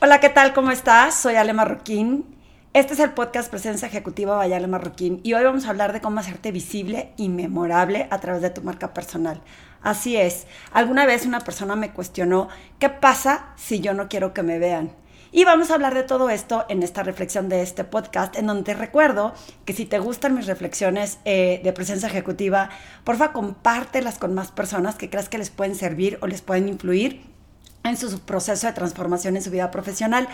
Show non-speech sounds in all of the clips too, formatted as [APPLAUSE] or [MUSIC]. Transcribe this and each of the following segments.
Hola, ¿qué tal? ¿Cómo estás? Soy Ale Marroquín. Este es el podcast Presencia Ejecutiva by Ale Marroquín y hoy vamos a hablar de cómo hacerte visible y memorable a través de tu marca personal. Así es, alguna vez una persona me cuestionó, ¿qué pasa si yo no quiero que me vean? Y vamos a hablar de todo esto en esta reflexión de este podcast, en donde te recuerdo que si te gustan mis reflexiones eh, de presencia ejecutiva, porfa compártelas con más personas que creas que les pueden servir o les pueden influir en su proceso de transformación en su vida profesional.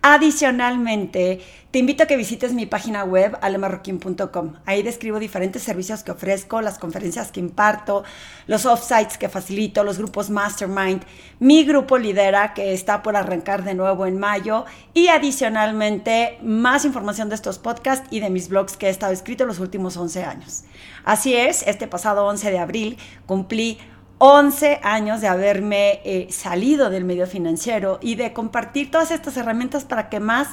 Adicionalmente, te invito a que visites mi página web alemarroquín.com. Ahí describo diferentes servicios que ofrezco, las conferencias que imparto, los offsites que facilito, los grupos Mastermind, mi grupo Lidera que está por arrancar de nuevo en mayo y adicionalmente más información de estos podcasts y de mis blogs que he estado escrito los últimos 11 años. Así es, este pasado 11 de abril cumplí 11 años de haberme eh, salido del medio financiero y de compartir todas estas herramientas para que más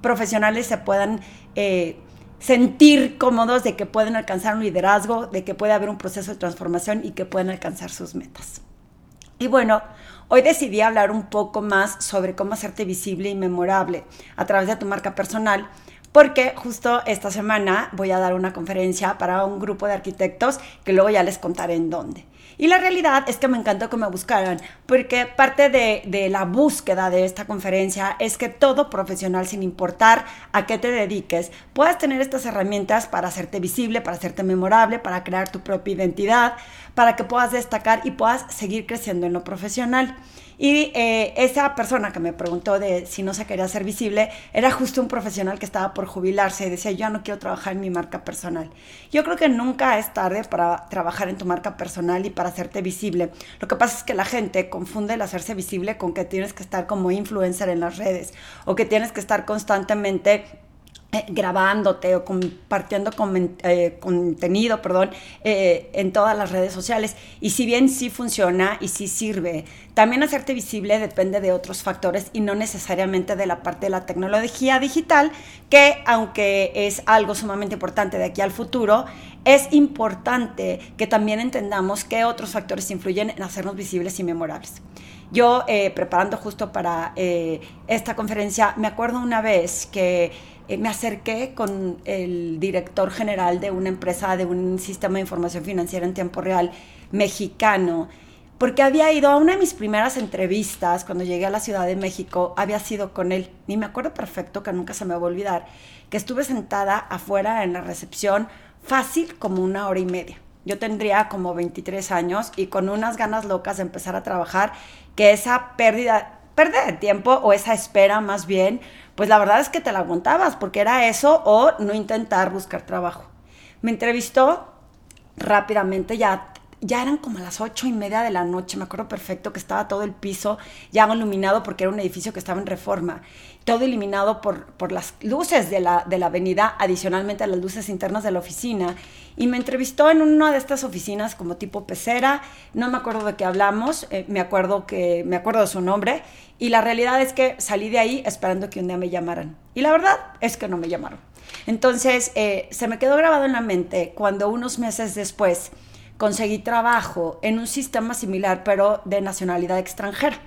profesionales se puedan eh, sentir cómodos de que pueden alcanzar un liderazgo, de que puede haber un proceso de transformación y que pueden alcanzar sus metas. Y bueno, hoy decidí hablar un poco más sobre cómo hacerte visible y memorable a través de tu marca personal porque justo esta semana voy a dar una conferencia para un grupo de arquitectos que luego ya les contaré en dónde. Y la realidad es que me encantó que me buscaran, porque parte de, la búsqueda de esta conferencia es que todo profesional, sin importar a qué te dediques, puedas tener estas herramientas para hacerte visible, para hacerte memorable, para crear tu propia identidad, para que puedas destacar y puedas seguir creciendo en lo profesional. Y eh, esa persona que me preguntó de si no se quería hacer visible era justo un profesional que estaba por jubilarse y decía, yo no quiero trabajar en mi marca personal. Yo creo que nunca es tarde para trabajar en tu marca personal y para hacerte visible. Lo que pasa es que la gente confunde el hacerse visible con que tienes que estar como influencer en las redes o que tienes que estar constantemente eh, grabándote o compartiendo eh, contenido, perdón, eh, en todas las redes sociales. Y si bien sí funciona y sí sirve, también hacerte visible depende de otros factores y no necesariamente de la parte de la tecnología digital, que aunque es algo sumamente importante de aquí al futuro, es importante que también entendamos qué otros factores influyen en hacernos visibles y memorables. Yo, preparando justo para esta conferencia, me acuerdo una vez que eh, me acerqué con el director general de una empresa de un sistema de información financiera en tiempo real mexicano, porque había ido a una de mis primeras entrevistas cuando llegué a la Ciudad de México, había sido con él, y me acuerdo perfecto que nunca se me va a olvidar, que estuve sentada afuera en la recepción fácil como una hora y media. Yo tendría como 23 años y con unas ganas locas de empezar a trabajar, que esa pérdida, pérdida de tiempo o esa espera más bien, pues la verdad es que te la aguantabas, porque era eso o no intentar buscar trabajo. Me entrevistó rápidamente, ya, ya eran como las ocho y media de la noche, me acuerdo perfecto que estaba todo el piso ya iluminado porque era un edificio que estaba en reforma, todo iluminado por, por las luces de la, de la avenida, adicionalmente a las luces internas de la oficina, y me entrevistó en una de estas oficinas como tipo pecera, no me acuerdo de qué hablamos, eh, me acuerdo que me acuerdo de su nombre y la realidad es que salí de ahí esperando que un día me llamaran y la verdad es que no me llamaron. Entonces eh, se me quedó grabado en la mente cuando unos meses después conseguí trabajo en un sistema similar pero de nacionalidad extranjera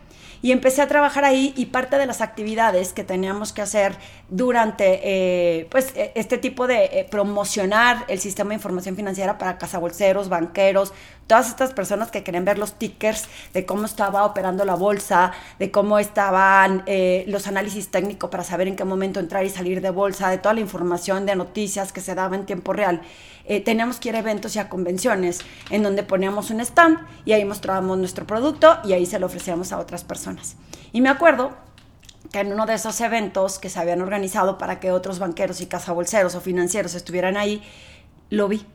y empecé a trabajar ahí y parte de las actividades que teníamos que hacer durante eh, pues e, este tipo de eh, promocionar el sistema de información financiera para cazabolseros, banqueros, todas estas personas que querían ver los tickers de cómo estaba operando la bolsa, de cómo estaban eh, los análisis técnicos para saber en qué momento entrar y salir de bolsa, de toda la información de noticias que se daba en tiempo real. teníamos que ir a eventos y a convenciones en donde poníamos un stand y ahí mostrábamos nuestro producto y ahí se lo ofrecíamos a otras personas. Y me acuerdo que en uno de esos eventos que se habían organizado para que otros banqueros y cazabolseros o financieros estuvieran ahí, lo vi.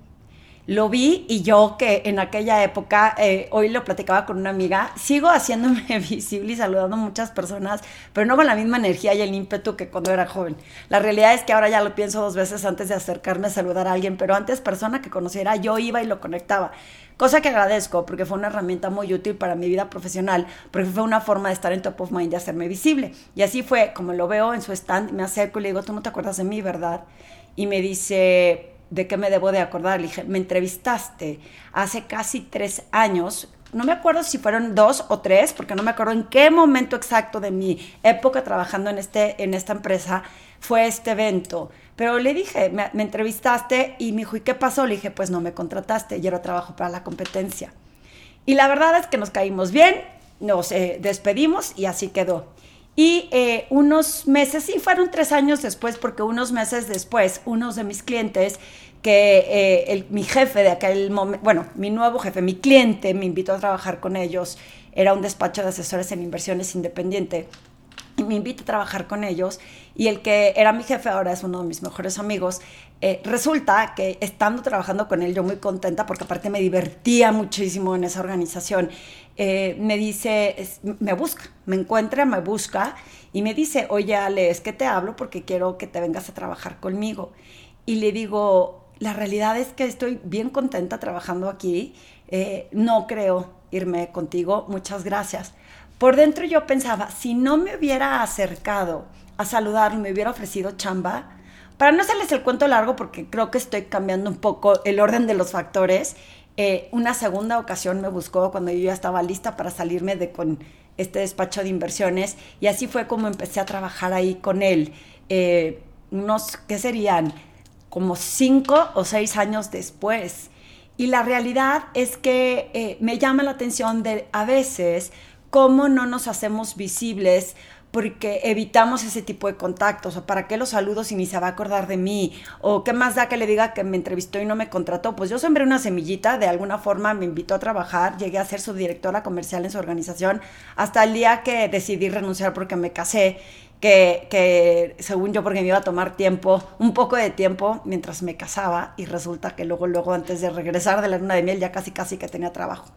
Lo vi y yo que en aquella época, eh, hoy lo platicaba con una amiga, sigo haciéndome [LAUGHS] visible y saludando a muchas personas, pero no con la misma energía y el ímpetu que cuando era joven. La realidad es que ahora ya lo pienso dos veces antes de acercarme a saludar a alguien, pero antes persona que conociera, yo iba y lo conectaba. Cosa que agradezco porque fue una herramienta muy útil para mi vida profesional, porque fue una forma de estar en top of mind, de hacerme visible. Y así fue, como lo veo en su stand, me acerco y le digo, tú no te acuerdas de mí, ¿verdad? Y me dice, ¿de qué me debo de acordar? Le dije, me entrevistaste hace casi tres años no me acuerdo si fueron dos o tres, porque no me acuerdo en qué momento exacto de mi época trabajando en, este, en esta empresa fue este evento. Pero le dije, me, entrevistaste y me dijo, ¿y qué pasó? Le dije, pues no me contrataste, y era trabajo para la competencia. Y la verdad es que nos caímos bien, nos eh, despedimos y así quedó. Y eh, unos meses, sí, fueron tres años después, porque unos meses después, unos de mis clientes, que eh, mi jefe de aquel momento, bueno, mi nuevo jefe, mi cliente, me invitó a trabajar con ellos, era un despacho de asesores en inversiones independiente me invita a trabajar con ellos y el que era mi jefe ahora es uno de mis mejores amigos. Eh, resulta que estando trabajando con él, yo muy contenta porque aparte me divertía muchísimo en esa organización, eh, me dice, me busca, me encuentra, me busca y me dice, oye Ale, es que te hablo porque quiero que te vengas a trabajar conmigo. Y le digo, la realidad es que estoy bien contenta trabajando aquí, eh, no creo irme contigo, muchas gracias. Por dentro yo pensaba, si no me hubiera acercado a saludarlo, me hubiera ofrecido chamba, para no hacerles el cuento largo, porque creo que estoy cambiando un poco el orden de los factores, eh, una segunda ocasión me buscó cuando yo ya estaba lista para salirme de con este despacho de inversiones y así fue como empecé a trabajar ahí con él. Eh, unos, ¿qué serían? Como cinco o seis años después. Y la realidad es que eh, me llama la atención de a veces cómo no nos hacemos visibles porque evitamos ese tipo de contactos, o para qué los saludos si ni se va a acordar de mí, o qué más da que le diga que me entrevistó y no me contrató. Pues yo sembré una semillita, de alguna forma me invitó a trabajar, llegué a ser su directora comercial en su organización, hasta el día que decidí renunciar porque me casé, que, que según yo porque me iba a tomar tiempo, un poco de tiempo mientras me casaba, y resulta que luego, luego antes de regresar de la luna de miel ya casi casi que tenía trabajo.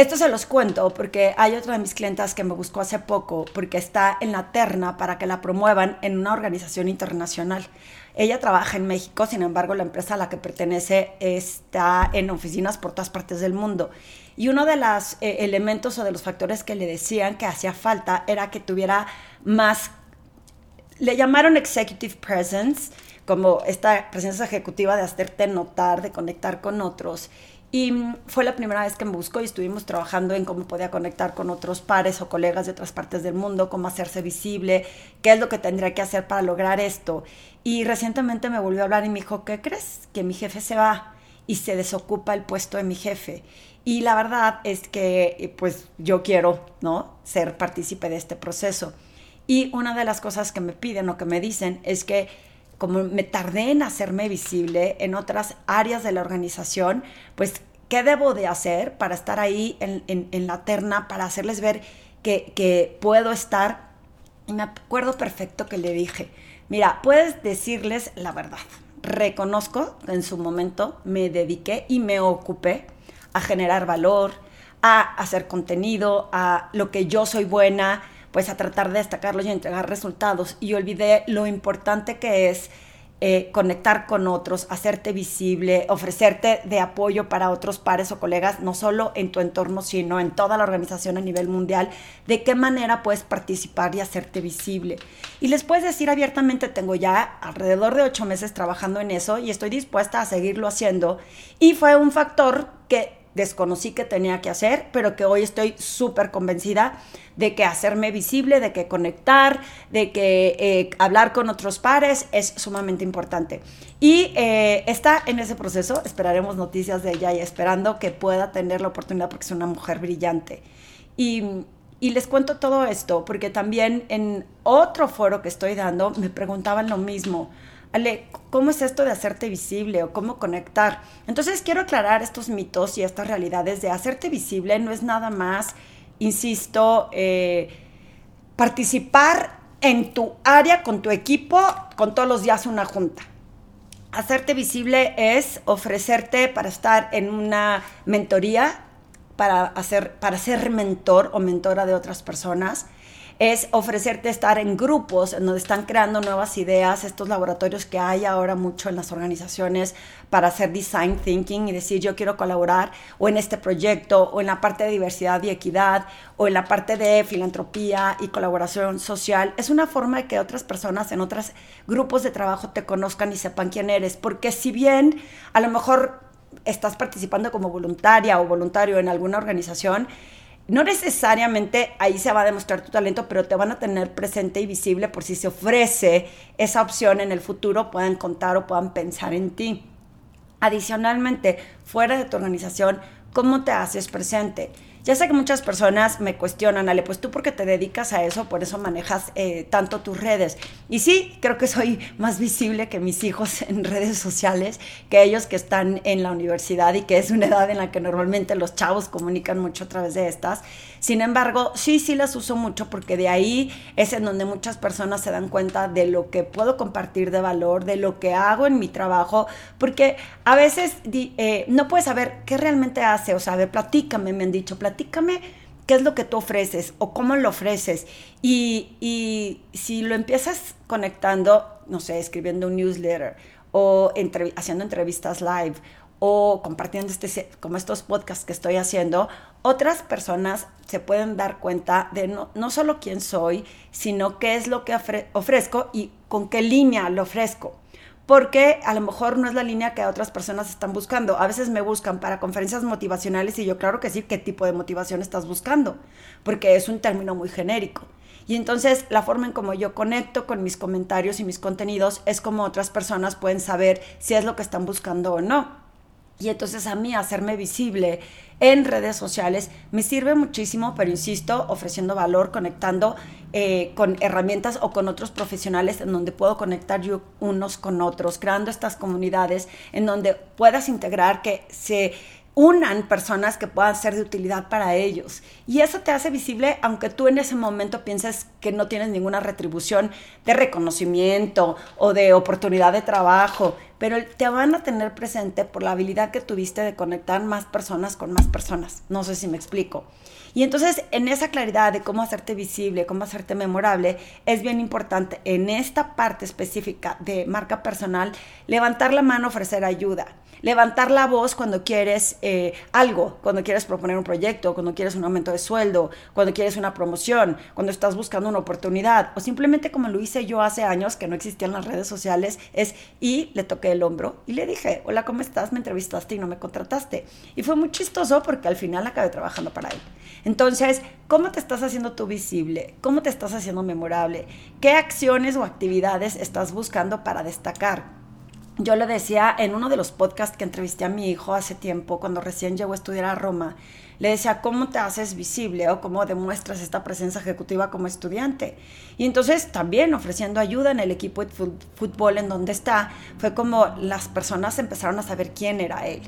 Esto se los cuento porque hay otra de mis clientas que me buscó hace poco porque está en la terna para que la promuevan en una organización internacional. Ella trabaja en México, sin embargo la empresa a la que pertenece está en oficinas por todas partes del mundo. Y uno de los eh, elementos o de los factores que le decían que hacía falta era que tuviera más, le llamaron executive presence, como esta presencia ejecutiva de hacerte notar, de conectar con otros. Y fue la primera vez que me buscó y estuvimos trabajando en cómo podía conectar con otros pares o colegas de otras partes del mundo, cómo hacerse visible, qué es lo que tendría que hacer para lograr esto. Y recientemente me volvió a hablar y me dijo, ¿qué crees? Que mi jefe se va y se desocupa el puesto de mi jefe. Y la verdad es que pues yo quiero, ¿no? Ser partícipe de este proceso. Y una de las cosas que me piden o que me dicen es que como me tardé en hacerme visible en otras áreas de la organización, pues, ¿qué debo de hacer para estar ahí en, la terna, para hacerles ver que, que puedo estar? Y me acuerdo perfecto que le dije, mira, puedes decirles la verdad. Reconozco que en su momento me dediqué y me ocupé a generar valor, a hacer contenido, a lo que yo soy buena, pues a tratar de destacarlo y entregar resultados. Y olvidé lo importante que es eh, conectar con otros, hacerte visible, ofrecerte de apoyo para otros pares o colegas, no solo en tu entorno, sino en toda la organización a nivel mundial, de qué manera puedes participar y hacerte visible. Y les puedes decir abiertamente, tengo ya alrededor de ocho meses trabajando en eso y estoy dispuesta a seguirlo haciendo. Y fue un factor que desconocí que tenía que hacer, pero que hoy estoy súper convencida de que hacerme visible, de que conectar, de que eh, hablar con otros pares es sumamente importante. Y eh, está en ese proceso, esperaremos noticias de ella y esperando que pueda tener la oportunidad porque es una mujer brillante. Y, y les cuento todo esto porque también en otro foro que estoy dando me preguntaban lo mismo. Ale, ¿cómo es esto de hacerte visible o cómo conectar? Entonces quiero aclarar estos mitos y estas realidades de hacerte visible no es nada más, insisto, eh, participar en tu área con tu equipo con todos los días una junta. Hacerte visible es ofrecerte para estar en una mentoría, para, hacer, para ser mentor o mentora de otras personas es ofrecerte estar en grupos donde están creando nuevas ideas, estos laboratorios que hay ahora mucho en las organizaciones para hacer design thinking y decir yo quiero colaborar o en este proyecto o en la parte de diversidad y equidad o en la parte de filantropía y colaboración social. Es una forma de que otras personas en otros grupos de trabajo te conozcan y sepan quién eres, porque si bien a lo mejor estás participando como voluntaria o voluntario en alguna organización, no necesariamente ahí se va a demostrar tu talento, pero te van a tener presente y visible por si se ofrece esa opción en el futuro, puedan contar o puedan pensar en ti. Adicionalmente, fuera de tu organización, ¿cómo te haces presente? Ya sé que muchas personas me cuestionan, Ale, pues tú porque te dedicas a eso, por eso manejas eh, tanto tus redes. Y sí, creo que soy más visible que mis hijos en redes sociales, que ellos que están en la universidad y que es una edad en la que normalmente los chavos comunican mucho a través de estas. Sin embargo, sí, sí las uso mucho porque de ahí es en donde muchas personas se dan cuenta de lo que puedo compartir de valor, de lo que hago en mi trabajo, porque a veces eh, no puedes saber qué realmente hace, o sea, platícame, me han dicho, platícame qué es lo que tú ofreces o cómo lo ofreces. Y, y si lo empiezas conectando, no sé, escribiendo un newsletter o haciendo entrevistas live o compartiendo este, como estos podcasts que estoy haciendo, otras personas se pueden dar cuenta de no, no solo quién soy, sino qué es lo que ofrezco y con qué línea lo ofrezco. Porque a lo mejor no es la línea que otras personas están buscando. A veces me buscan para conferencias motivacionales y yo claro que sí, qué tipo de motivación estás buscando, porque es un término muy genérico. Y entonces la forma en como yo conecto con mis comentarios y mis contenidos es como otras personas pueden saber si es lo que están buscando o no. Y entonces a mí hacerme visible en redes sociales me sirve muchísimo, pero insisto, ofreciendo valor, conectando eh, con herramientas o con otros profesionales en donde puedo conectar yo unos con otros, creando estas comunidades en donde puedas integrar que se unan personas que puedan ser de utilidad para ellos. Y eso te hace visible aunque tú en ese momento pienses que no tienes ninguna retribución de reconocimiento o de oportunidad de trabajo, pero te van a tener presente por la habilidad que tuviste de conectar más personas con más personas. No sé si me explico. Y entonces en esa claridad de cómo hacerte visible, cómo hacerte memorable, es bien importante en esta parte específica de marca personal levantar la mano, ofrecer ayuda levantar la voz cuando quieres eh, algo, cuando quieres proponer un proyecto, cuando quieres un aumento de sueldo, cuando quieres una promoción, cuando estás buscando una oportunidad, o simplemente como lo hice yo hace años que no existían las redes sociales, es y le toqué el hombro y le dije, hola, ¿cómo estás? Me entrevistaste y no me contrataste. Y fue muy chistoso porque al final acabé trabajando para él. Entonces, ¿cómo te estás haciendo tú visible? ¿Cómo te estás haciendo memorable? ¿Qué acciones o actividades estás buscando para destacar? Yo le decía en uno de los podcasts que entrevisté a mi hijo hace tiempo, cuando recién llegó a estudiar a Roma, le decía, ¿cómo te haces visible o cómo demuestras esta presencia ejecutiva como estudiante? Y entonces también ofreciendo ayuda en el equipo de fútbol en donde está, fue como las personas empezaron a saber quién era él.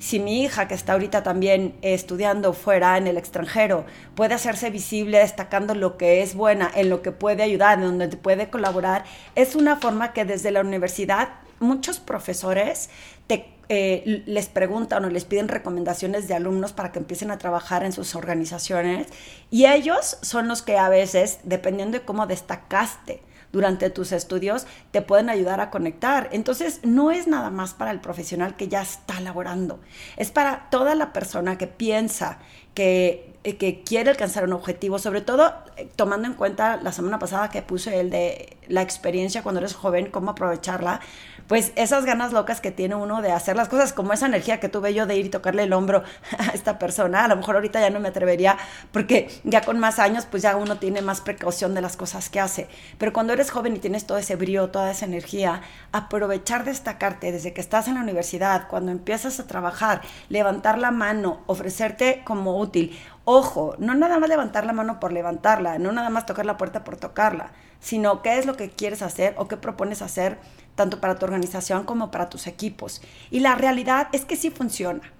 Si mi hija, que está ahorita también estudiando fuera en el extranjero, puede hacerse visible destacando lo que es buena, en lo que puede ayudar, en donde puede colaborar, es una forma que desde la universidad muchos profesores te, eh, les preguntan o les piden recomendaciones de alumnos para que empiecen a trabajar en sus organizaciones y ellos son los que a veces, dependiendo de cómo destacaste, durante tus estudios te pueden ayudar a conectar. Entonces, no es nada más para el profesional que ya está laborando, es para toda la persona que piensa que, eh, que quiere alcanzar un objetivo, sobre todo eh, tomando en cuenta la semana pasada que puse el de la experiencia cuando eres joven, cómo aprovecharla pues esas ganas locas que tiene uno de hacer las cosas, como esa energía que tuve yo de ir y tocarle el hombro [LAUGHS] a esta persona, a lo mejor ahorita ya no me atrevería porque ya con más años pues ya uno tiene más precaución de las cosas que hace, pero cuando eres joven y tienes todo ese brío, toda esa energía, aprovechar destacarte desde que estás en la universidad, cuando empiezas a trabajar, levantar la mano, ofrecerte como útil. Ojo, no nada más levantar la mano por levantarla, no nada más tocar la puerta por tocarla, sino qué es lo que quieres hacer o qué propones hacer tanto para tu organización como para tus equipos. Y la realidad es que sí funciona.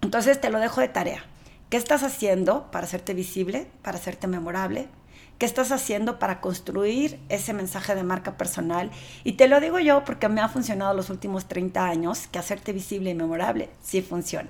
Entonces te lo dejo de tarea. ¿Qué estás haciendo para hacerte visible, para hacerte memorable? ¿Qué estás haciendo para construir ese mensaje de marca personal? Y te lo digo yo porque me ha funcionado los últimos 30 años que hacerte visible y memorable sí funciona.